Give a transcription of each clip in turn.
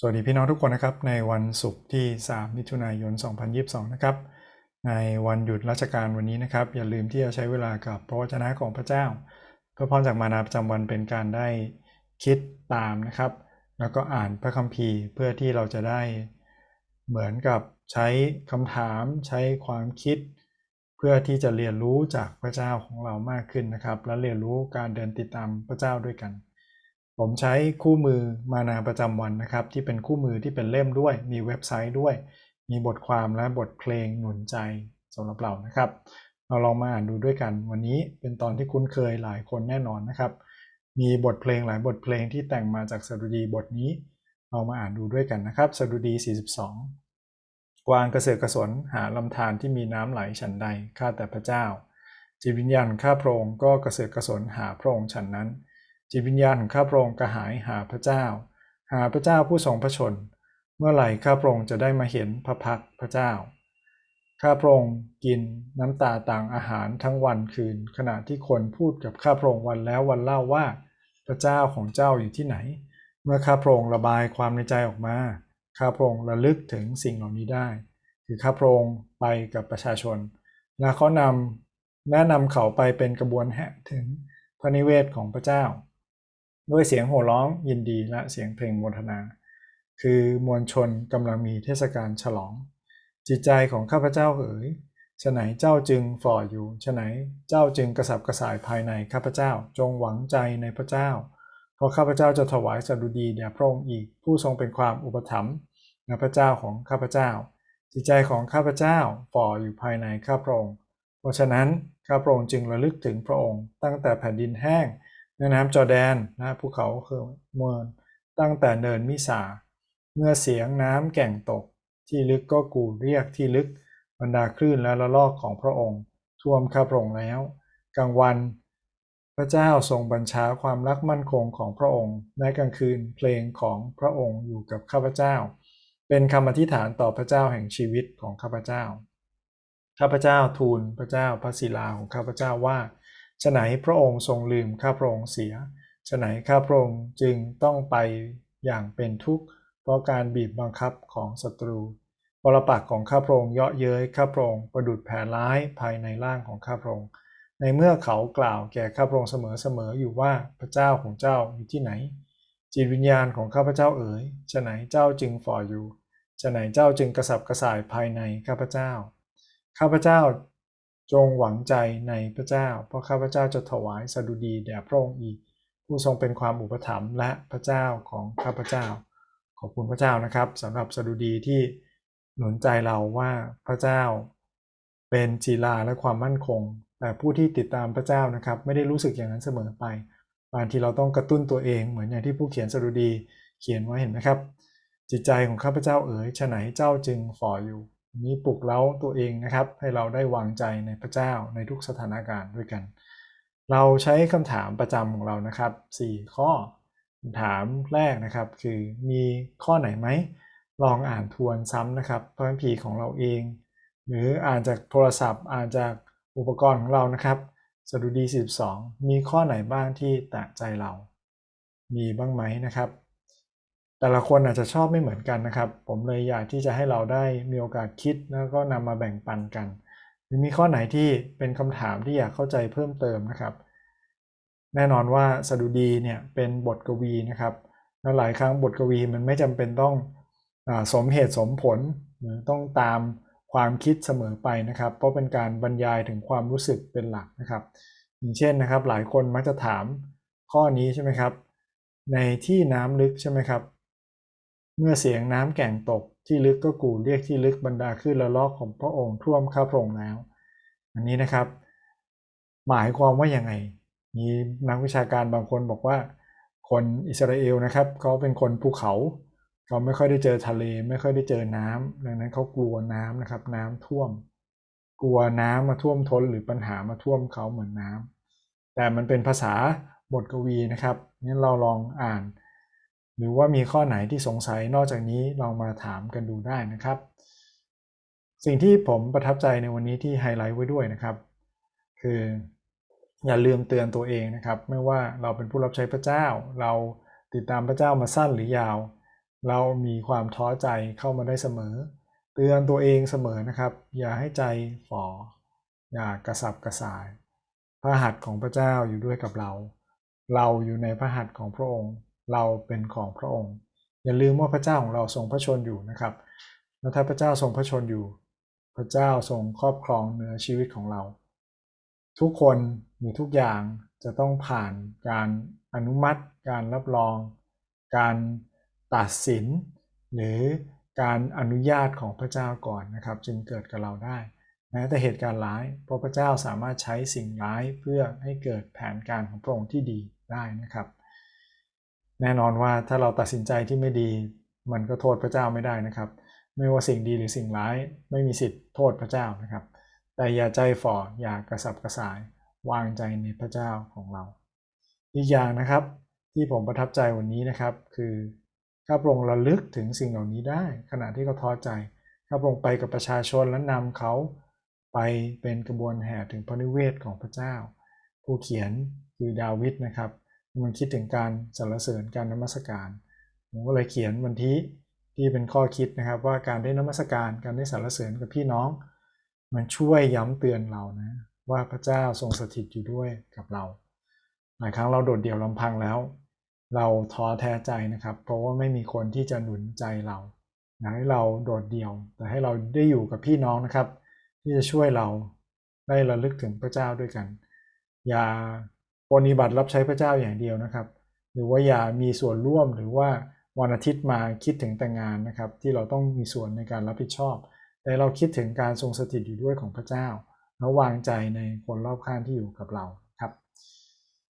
สวัสดีพี่น้องทุกคนนะครับ ในวันศุกร์ที่ 3 มิถุนายน 2022 นะครับ ในวันหยุดราชการวันนี้นะครับ อย่าลืมที่จะใช้เวลากับพระวจนะของพระเจ้าเพื่อพรจากมานาประจำวันเป็นการได้คิดตามนะครับ แล้วก็อ่านพระคัมภีร์เพื่อที่เราจะได้เหมือนกับใช้คำถามใช้ความคิด เพื่อที่จะเรียนรู้จากพระเจ้าของเรามากขึ้นนะครับ และเรียนรู้การเดินติดตามพระเจ้าด้วยกัน ผมใช้คู่มือมานาประจำวันนะครับ ที่เป็นคู่มือที่เป็นเล่มด้วย มีเว็บไซต์ด้วย มีบทความและบทเพลงหนุนใจสำหรับเรานะครับ เราลองมาอ่านดูด้วยกัน วันนี้เป็นตอนที่คุ้นเคยหลายคนแน่นอนนะครับ มีบทเพลงหลายบทเพลงที่แต่งมาจากสดุดีบทนี้ เรามาอ่านดูด้วยกันนะครับสดุดี 42 กวางกระเสือกกระสนหาลำธารที่มีน้ำไหลฉันใดข้าแต่พระเจ้าจิตวิญญาณข้าพระองค์ก็กระเสือกกระสนหาพระองค์ฉันนั้น จิตวิญญาณของข้าพระองค์กระหายหาพระเจ้า หาพระเจ้าผู้ทรงพระชน เมื่อไหร่ข้าพระองค์จะได้มาเห็นพระพักพระเจ้า ข้าพระองค์กินน้ำตาต่างอาหารทั้งวันคืน ขณะที่คนพูดกับข้าพระองค์วันแล้ววันเล่าว่าพระเจ้าของเจ้าอยู่ที่ไหน เมื่อข้าพระองค์ระบายความในใจออกมา ข้าพระองค์ระลึกถึงสิ่งเหล่านี้ได้ คือข้าพระองค์ไปกับประชาชน และเขานำแนะนำเขาไปเป็นกระบวนแห่ถึงพระนิเวศของพระเจ้า ด้วยเสียงโห่ร้องยินดีและเสียงเพลงโมทนา คือมวลชนกำลังมีเทศกาลฉลอง จิตใจของข้าพเจ้าเอ๋ยฉไหนเจ้าจึงฝ่ออยู่ฉไหนเจ้าจึงกระสับกระส่ายภายในข้าพเจ้า จงหวังใจในพระเจ้า เพราะข้าพเจ้าจะถวายสดุดีแด่พระองค์อีกผู้ทรงเป็นความอุปถัมภ์ในพระเจ้าของข้าพเจ้า จิตใจของข้าพเจ้าฝ่ออยู่ภายในข้าพระองค์ เพราะฉะนั้นข้าพระองค์จึงระลึกถึงพระองค์ ตั้งแต่แผ่นดินแห้ง แม่น้ำจอแดนนะภูเขาคือเมืองตั้งแต่เนินมิสา เมื่อเสียงน้ำแก่งตก ที่ลึกก็กูเรียกที่ลึกบรรดาคลื่นและละลอกของพระองค์ ท่วมข้าพระองค์แล้ว กลางวัน พระเจ้าทรงบัญชาความรักมั่นคงของพระองค์ในกลางคืนเพลงของพระองค์อยู่กับข้าพเจ้า เป็นคำอธิษฐานต่อพระเจ้าแห่งชีวิตของข้าพเจ้าข้าพเจ้าทูลพระเจ้าพระศิลาของข้าพเจ้าว่า ฉไหนพระองค์ทรงลืมข้าพระองค์เสียฉไหนข้าพระองค์จึงต้องไปอย่างเป็นทุกข์ เพราะการบีบบังคับของศัตรูปรปักของข้าพระองค์เยาะเย้ยข้าพระองค์ประดุดแผลร้ายภายในร่างของข้าพระองค์ในเมื่อเขากล่าวแก่ข้าพระองค์เสมอๆอยู่ว่าพระเจ้าของเจ้าอยู่ที่ไหน จิตวิญญาณของข้าพเจ้าเอ๋ยฉไหนเจ้าจึงฝ่ออยู่ฉไหนเจ้าจึงกระสับกระส่ายภายในข้าพเจ้า ข้าพเจ้า จงหวังใจในพระเจ้า เพราะข้าพเจ้าจะถวายสดุดีแด่พระองค์อีก ผู้ทรงเป็นความอุปถัมภ์และพระเจ้าของข้าพเจ้า ขอบคุณพระเจ้านะครับสำหรับสดุดีที่หนุนใจเราว่าพระเจ้า เป็นจีลาและความมั่นคง แต่ผู้ที่ติดตามพระเจ้านะครับ ไม่ได้รู้สึกอย่างนั้นเสมอไป บางทีเราต้องกระตุ้นตัวเองเหมือนอย่างที่ผู้เขียนสดุดีเขียนไว้เห็นไหมครับ จิตใจของข้าพเจ้าเอ๋ยฉไหนเจ้าจึงฝ่ออยู่ นี้ปลุกเร้าตัวเองนะครับ ให้เราได้วางใจในพระเจ้าในทุกสถานการณ์ด้วยกัน เราใช้คำถามประจำของเรานะครับ 4 ข้อคำถามแรกนะครับ คือมีข้อไหนไหมลองอ่านทวนซ้ำนะครับพระคัมภีร์ของเราเอง หรืออ่านจากโทรศัพท์ อ่านจากอุปกรณ์ของเรานะครับสดุดี12มีข้อไหนบ้างที่แตะใจเรา มีบ้างไหมนะครับ แต่ละคนอาจจะชอบไม่เหมือนกันนะครับ ผมเลยอยากที่จะให้เราได้มีโอกาสคิดแล้วก็นำมาแบ่งปันกัน หรือมีข้อไหนที่เป็นคำถามที่อยากเข้าใจเพิ่มเติมนะครับ แน่นอนว่าสดุดีเนี่ยเป็นบทกวีนะครับและหลายครั้งบทกวีมันไม่จำเป็นต้องอสมเหตุสมผลหรือต้องตามความคิดเสมอไปนะครับ เพราะเป็นการบรรยายถึงความรู้สึกเป็นหลักนะครับ อย่างเช่นนะครับ หลายคนมักจะถามข้อนี้ใช่ไหมครับ ในที่น้ำลึกใช่ไหมครับ เมื่อเสียงน้ำแก่งตกที่ลึกก็กูเรียกที่ลึกบรรดาขึ้นละลอกของพระองค์ท่วมข้าพระองค์แล้ว อันนี้นะครับ หมายความว่าอยังไง มีนักวิชาการบางคนบอกว่า คนอิสราเอลนะครับเขาเป็นคนภูเขาเขาไม่ค่อยได้เจอทะเล ไม่ค่อยได้เจอน้ำดังนั้นเขากลัวน้ำนะครับ น้ำท่วม กลัวน้ำมาท่วมท้นหรือปัญหามาท่วมเขาเหมือนน้ำแต่มันเป็นภาษาบทกวีนะครับงั้นเราลองอ่าน หรือว่ามีข้อไหนที่สงสัยนอกจากนี้ลองมาถามกันดูได้นะครับ สิ่งที่ผมประทับใจในวันนี้ที่ไฮไลท์ไว้ด้วยนะครับ คืออย่าลืมเตือนตัวเองนะครับ ไม่ว่าเราเป็นผู้รับใช้พระเจ้า เราติดตามพระเจ้ามาสั้นหรือยาว เรามีความท้อใจเข้ามาได้เสมอ เตือนตัวเองเสมอนะครับ อย่าให้ใจฝ่ออย่ากระสับกระส่าย พระหัตถ์ของพระเจ้าอยู่ด้วยกับเรา เราอยู่ในพระหัตถ์ของพระองค์ เราเป็นของพระองค์ อย่าลืมว่าพระเจ้าของเราทรงพระชนอยู่นะครับแล้วถ้าพระเจ้าทรงพระชนอยู่ พระเจ้าทรงครอบครองเหนือชีวิตของเรา ทุกคนหรือทุกอย่างจะต้องผ่านการอนุมัติ การรับรอง การตัดสิน หรือการอนุญาตของพระเจ้าก่อนนะครับ จึงเกิดกับเราได้แม้แต่เหตุการณ์ร้ายเพราะพระเจ้าสามารถใช้สิ่งร้ายเพื่อให้เกิดแผนการของพระองค์ที่ดีได้นะครับ แน่นอนว่าถ้าเราตัดสินใจที่ไม่ดี มันก็โทษพระเจ้าไม่ได้นะครับ ไม่ว่าสิ่งดีหรือสิ่งร้ายไม่มีสิทธิ์โทษพระเจ้านะครับ แต่อย่าใจฝ่ออย่ากระสับกระส่ายวางใจในพระเจ้าของเรา อีกอย่างนะครับที่ผมประทับใจวันนี้นะครับ คือข้าพระองค์ระลึกถึงสิ่งเหล่านี้ได้ ขณะที่เขาท้อใจข้าพระองค์ไปกับประชาชนและนำเขาไปเป็นกระบวนแห่ถึงพระนิเวศของพระเจ้า ผู้เขียนคือดาวิดนะครับ มันคิดถึงการสรรเสริญการนมัสการผมก็เลยเขียนวันที่ที่เป็นข้อคิดนะครับ ว่าการได้นมัสการการได้สรรเสริญกับพี่น้อง มันช่วยย้ำเตือนเรานะว่าพระเจ้าทรงสถิตอยู่ด้วยกับเราหลายครั้งเราโดดเดี่ยวลำพังแล้ว เราท้อแท้ใจนะครับ เพราะว่าไม่มีคนที่จะหนุนใจเราอยากให้เราโดดเดี่ยว แต่ให้เราได้อยู่กับพี่น้องนะครับ ที่จะช่วยเราได้ระลึกถึงพระเจ้าด้วยกัน อย่า ปฏิบัติรับใช้พระเจ้าอย่างเดียวนะครับ หรือว่าอย่ามีส่วนร่วมหรือว่าวันอาทิตย์มาคิดถึงแต่งงานนะครับ ที่เราต้องมีส่วนในการรับผิดชอบ แต่เราคิดถึงการทรงสถิตอยู่ด้วยของพระเจ้าแล้ววางใจในคนรอบข้างที่อยู่กับเราครับ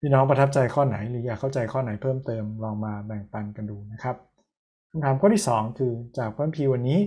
พี่น้องประทับใจข้อไหนหรืออยากเข้าใจข้อไหนเพิ่มเติมลองมาแบ่งปันกันดูนะครับคำถามข้อที่ 2 คือจากพระพีวันนี้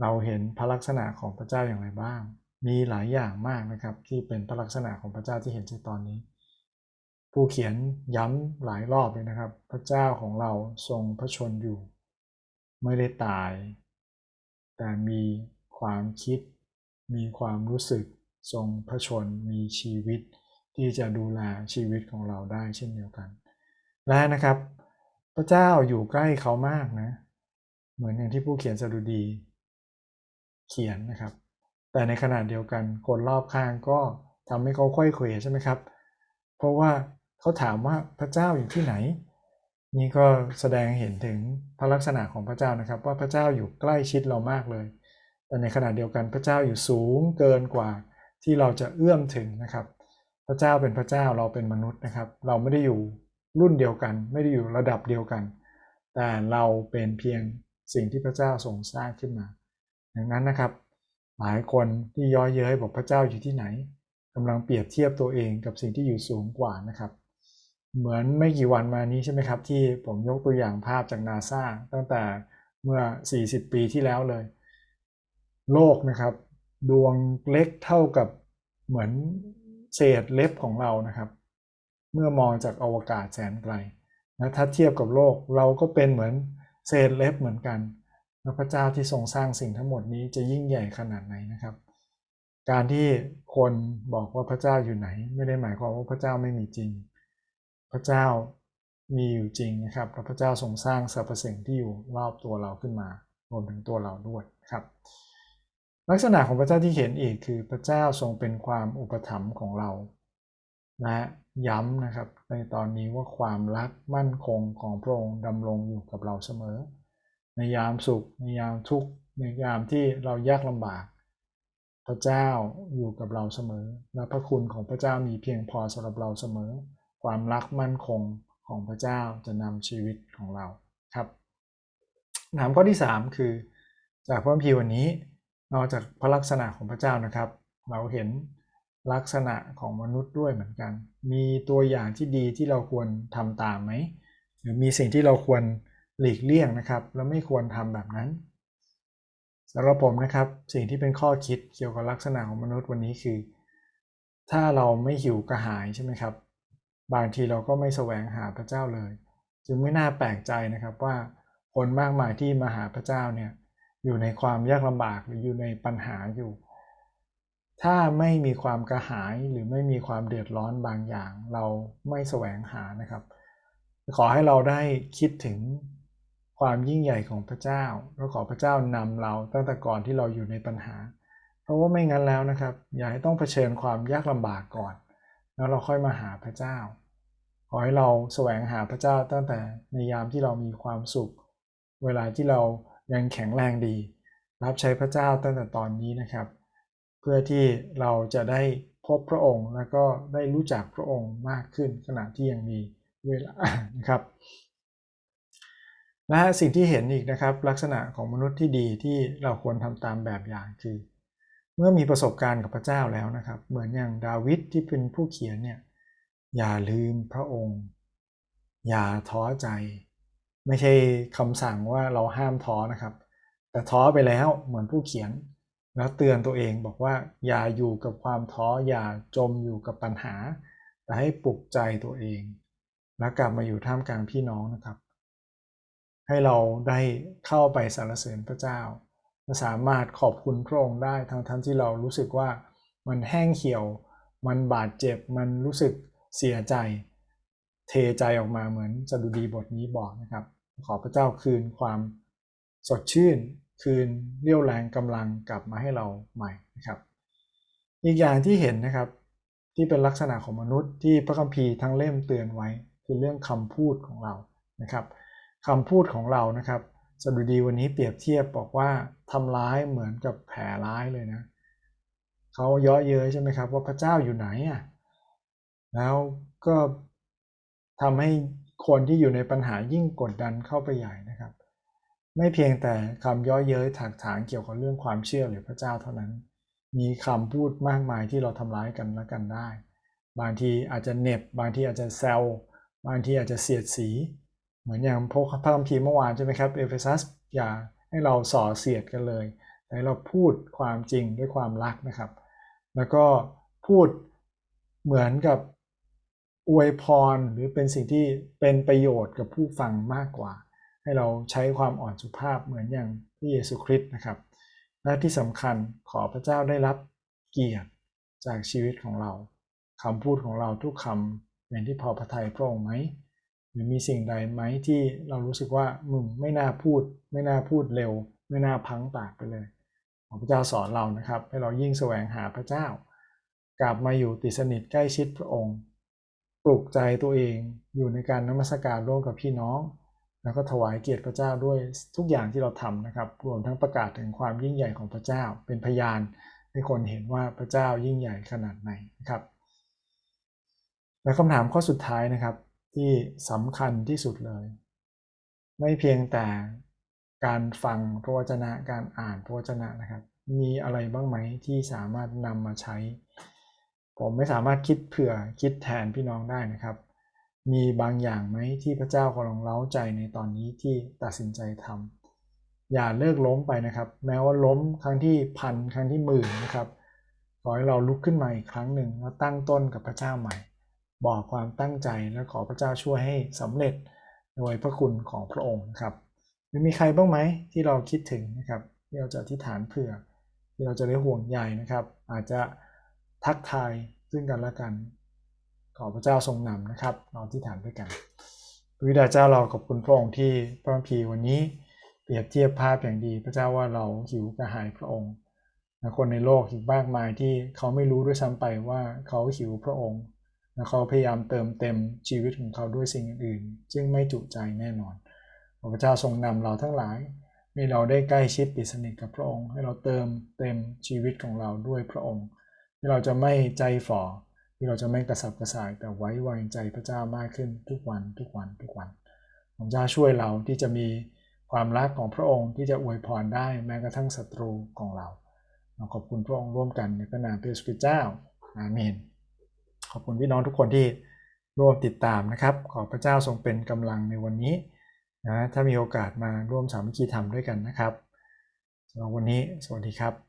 เราเห็นพระลักษณะของพระเจ้าอย่างไรบ้าง มีหลายอย่างมากนะครับที่เป็นพระลักษณะของพระเจ้าที่เห็นในตอนนี้ ผู้เขียนย้ำหลายรอบเลยนะครับ พระเจ้าของเราทรงพระชนอยู่ ไม่ได้ตาย แต่มีความคิด มีความรู้สึกทรงพระชนมีชีวิต ที่จะดูแลชีวิตของเราได้เช่นเดียวกัน และนะครับ พระเจ้าอยู่ใกล้เขามากนะ เหมือนอย่างที่ผู้เขียนสดุดี เขียนนะครับ แต่ในขณะเดียวกันคนรอบข้างก็ทำให้เขาค่อยเขวใช่ไหมครับ เพราะว่า เขาถามว่าพระเจ้าอยู่ที่ไหน นี่ก็แสดงเห็นถึงพระลักษณะของพระเจ้านะครับ ว่าพระเจ้าอยู่ใกล้ชิดเรามากเลย แต่ในขณะเดียวกันพระเจ้าอยู่สูงเกินกว่าที่เราจะเอื้อมถึงนะครับ พระเจ้าเป็นพระเจ้าเราเป็นมนุษย์นะครับ เราไม่ได้อยู่รุ่นเดียวกัน ไม่ได้อยู่ระดับเดียวกัน แต่เราเป็นเพียงสิ่งที่พระเจ้าทรงสร้างขึ้นมาดังนั้นนะครับ หลายคนที่ย้อยเย้ยบอกพระเจ้าอยู่ที่ไหนกำลังเปรียบเทียบตัวเองกับสิ่งที่อยู่สูงกว่านะครับ เหมือนไม่กี่วันมานี้ใช่ไหมครับ ที่ผมยกตัวอย่างภาพจากนาซาตั้งแต่เมื่อ 40 ปีที่แล้วเลย โลกนะครับ ดวงเล็กเท่ากับเหมือนเศษเล็บของเรานะครับ เมื่อมองจากอวกาศแสนไกลนะถ้าเทียบกับโลกเราก็เป็นเหมือนเศษเล็บเหมือนกันแล้วพระเจ้าที่ทรงสร้างสิ่งทั้งหมดนี้จะยิ่งใหญ่ขนาดไหนนะครับ การที่คนบอกว่าพระเจ้าอยู่ไหน ไม่ได้หมายความว่าพระเจ้าไม่มีจริง พระเจ้ามีอยู่จริงนะครับแล้วพระเจ้าทรงสร้างสรรพสิ่งที่อยู่รอบตัวเราขึ้นมารวมถึงตัวเราด้วยครับ ลักษณะของพระเจ้าที่เห็นอีกคือพระเจ้าทรงเป็นความอุปถัมภ์ของเราและย้ำนะครับในตอนนี้ว่าความรักมั่นคงของพระองค์ดำรงอยู่กับเราเสมอ ในยามสุข ในยามทุกข์ในยามที่เรายากลำบาก พระเจ้าอยู่กับเราเสมอ และพระคุณของพระเจ้ามีเพียงพอสำหรับเราเสมอ ความรักมั่นคงของพระเจ้าจะนำชีวิตของเราครับถามข้อที่ 3 คือ จากพระพีวันนี้นอกจากพระลักษณะของพระเจ้านะครับ เราเห็นลักษณะของมนุษย์ด้วยเหมือนกัน มีตัวอย่างที่ดีที่เราควรทำตามไหมหรือมีสิ่งที่เราควรหลีกเลี่ยงนะครับ แล้วไม่ควรทำแบบนั้นสำหรับผมนะครับสิ่งที่เป็นข้อคิดเกี่ยวกับลักษณะของมนุษย์วันนี้คือ ถ้าเราไม่หิวกระหายใช่ไหมครับ บางทีเราก็ไม่แสวงหาพระเจ้าเลย จึงไม่น่าแปลกใจนะครับว่าคนมากมายที่มาหาพระเจ้าเนี่ยอยู่ในความยากลำบากหรืออยู่ในปัญหาอยู่ ถ้าไม่มีความกระหายหรือไม่มีความเดือดร้อนบางอย่าง เราไม่แสวงหานะครับ ขอให้เราได้คิดถึงความยิ่งใหญ่ของพระเจ้าแล้วขอพระเจ้านำเราตั้งแต่ก่อนที่เราอยู่ในปัญหา เพราะว่าไม่งั้นแล้วนะครับ อย่าให้ต้องเผชิญความยากลำบากก่อน แล้วเราค่อยมาหาพระเจ้า ขอให้เราแสวงหาพระเจ้าตั้งแต่ในยามที่เรามีความสุข เวลาที่เรายังแข็งแรงดี รับใช้พระเจ้าตั้งแต่ตอนนี้นะครับ เพื่อที่เราจะได้พบพระองค์แล้วก็ได้รู้จักพระองค์มากขึ้นขณะที่ยังมีเวลานะครับ และสิ่งที่เห็นอีกนะครับ ลักษณะของมนุษย์ที่ดีที่เราควรทำตามแบบอย่างคือ เมื่อมีประสบการณ์กับพระเจ้าแล้วนะครับ เหมือนอย่างดาวิดที่เป็นผู้เขียนเนี่ยอย่าลืมพระองค์ อย่าท้อใจ ไม่ใช่คำสั่งว่าเราห้ามท้อนะครับ แต่ท้อไปแล้วเหมือนผู้เขียน แล้วเตือนตัวเองบอกว่าอย่าอยู่กับความท้ออย่าจมอยู่กับปัญหา แต่ให้ปลุกใจตัวเอง แล้วกลับมาอยู่ท่ามกลางพี่น้องนะครับ ให้เราได้เข้าไปสรรเสริญพระเจ้า สามารถขอบคุณพระองค์ได้ทั้งทั้งที่เรารู้สึกว่ามันแห้งเหี่ยว มันบาดเจ็บ มันรู้สึกเสียใจ เทใจออกมาเหมือนสดุดีบทนี้บอกนะครับ ขอพระเจ้าคืนความสดชื่น คืนเรี่ยวแรงกำลังกลับมาให้เราใหม่นะครับ อีกอย่างที่เห็นนะครับที่เป็นลักษณะของมนุษย์ที่พระคัมภีร์ทั้งเล่มเตือนไว้ คือเรื่องคำพูดของเรานะครับคำพูดของเรานะครับ สดุดีวันนี้เปรียบเทียบบอกว่าทำร้ายเหมือนกับแผลร้ายเลยนะเขาเยาะเย้ยใช่ไหมครับว่าพระเจ้าอยู่ไหนอะแล้วก็ทำให้คนที่อยู่ในปัญหายิ่งกดดันเข้าไปใหญ่นะครับ ไม่เพียงแต่คำยาะเย้ยถากถางเกี่ยวกับเรื่องความเชื่อหรือพระเจ้าเท่านั้น มีคำพูดมากมายที่เราทำร้ายกันและกันได้ บางทีอาจจะเน็บบางทีอาจจะแซวบางทีอาจจะเสียดสี เหมือนอย่างพระคัมภีร์เมื่อวานใช่ไหมครับเอเฟซัสอย่าให้เราส่อเสียดกันเลย แต่เราพูดความจริงด้วยความรักนะครับ แล้วก็พูดเหมือนกับอวยพรหรือเป็นสิ่งที่เป็นประโยชน์กับผู้ฟังมากกว่า ให้เราใช้ความอ่อนสุภาพเหมือนอย่างพระเยซูคริสต์นะครับ และที่สำคัญขอพระเจ้าได้รับเกียรติจากชีวิตของเราคำพูดของเราทุกคำเป็นที่พอพระทัยพระองค์ไหม หรือมีสิ่งใดไหมที่เรารู้สึกว่ามึงไม่น่าพูด ไม่น่าพูดเร็ว ไม่น่าพังปากไปเลยพระเจ้าสอนเรานะครับ ให้เรายิ่งแสวงหาพระเจ้า กลับมาอยู่ติดสนิทใกล้ชิดพระองค์ ปลุกใจตัวเองอยู่ในการนมัสการร่วมกับพี่น้อง แล้วก็ถวายเกียรติพระเจ้าด้วยทุกอย่างที่เราทำนะครับรวมทั้งประกาศถึงความยิ่งใหญ่ของพระเจ้า เป็นพยานให้คนเห็นว่าพระเจ้ายิ่งใหญ่ขนาดไหนนะครับ และคำถามข้อสุดท้ายนะครับ ที่สำคัญที่สุดเลย ไม่เพียงแต่การฟังพระวจนะการอ่านพระวจนะนะครับ มีอะไรบ้างไหมที่สามารถนำมาใช้ ผมไม่สามารถคิดเผื่อคิดแทนพี่น้องได้นะครับ มีบางอย่างไหมที่พระเจ้ากำลังเล้าใจในตอนนี้ที่ตัดสินใจทำอย่าเลิกล้มไปนะครับ แม้ว่าล้มครั้งที่พันครั้งที่หมื่นนะครับขอให้เราลุกขึ้นมาอีกครั้งหนึ่งแล้วตั้งต้นกับพระเจ้าใหม่ บอกความตั้งใจและขอพระเจ้าช่วยให้สำเร็จโดยพระคุณของพระองค์ครับหรือมีใครบ้างไหมที่เราคิดถึงนะครับที่เราจะที่ฐานเผื่อ ที่เราจะได้ห่วงใยนะครับ อาจจะทักทายซึ่งกันและกัน ขอพระเจ้าทรงนำนะครับ เราที่ฐานด้วยกันพระบิดาเจ้าเราขอบคุณพระองค์ที่พระพีวันนี้เปรียบเทียบภาพอย่างดี พระเจ้าว่าเราหิวกระหายพระองค์คนในโลกอีกมากมายที่เขาไม่รู้ด้วยซ้ำไปว่าเขาหิวพระองค์ และเขาพยายามเติมเต็มชีวิตของเขาด้วยสิ่งอื่นซึ่งไม่จุใจแน่นอนพระเจ้าทรงนำเราทั้งหลายให้เราได้ใกล้ชิดติดสนิทกับพระองค์ ให้เราเติมเต็มชีวิตของเราด้วยพระองค์ ที่เราจะไม่ใจฝ่อที่เราจะไม่กระสับกระส่ายแต่ไว้วางใจพระเจ้ามากขึ้นทุกวันทุกวันทุกวันพระเจ้าช่วยเราที่จะมีความรักของพระองค์ที่จะอวยพรได้แม้กระทั่งศัตรูของเราเราขอบคุณพระองค์ร่วมกันในพระนามพระเยซูคริสต์เจ้าอาเมน ขอบคุณพี่น้องทุกคนที่ร่วมติดตามนะครับ ขอพระเจ้าทรงเป็นกำลังในวันนี้นะถ้ามีโอกาสมาร่วมสามัคคีธรรมด้วยกันนะครับสำหรับวันนี้สวัสดีครับ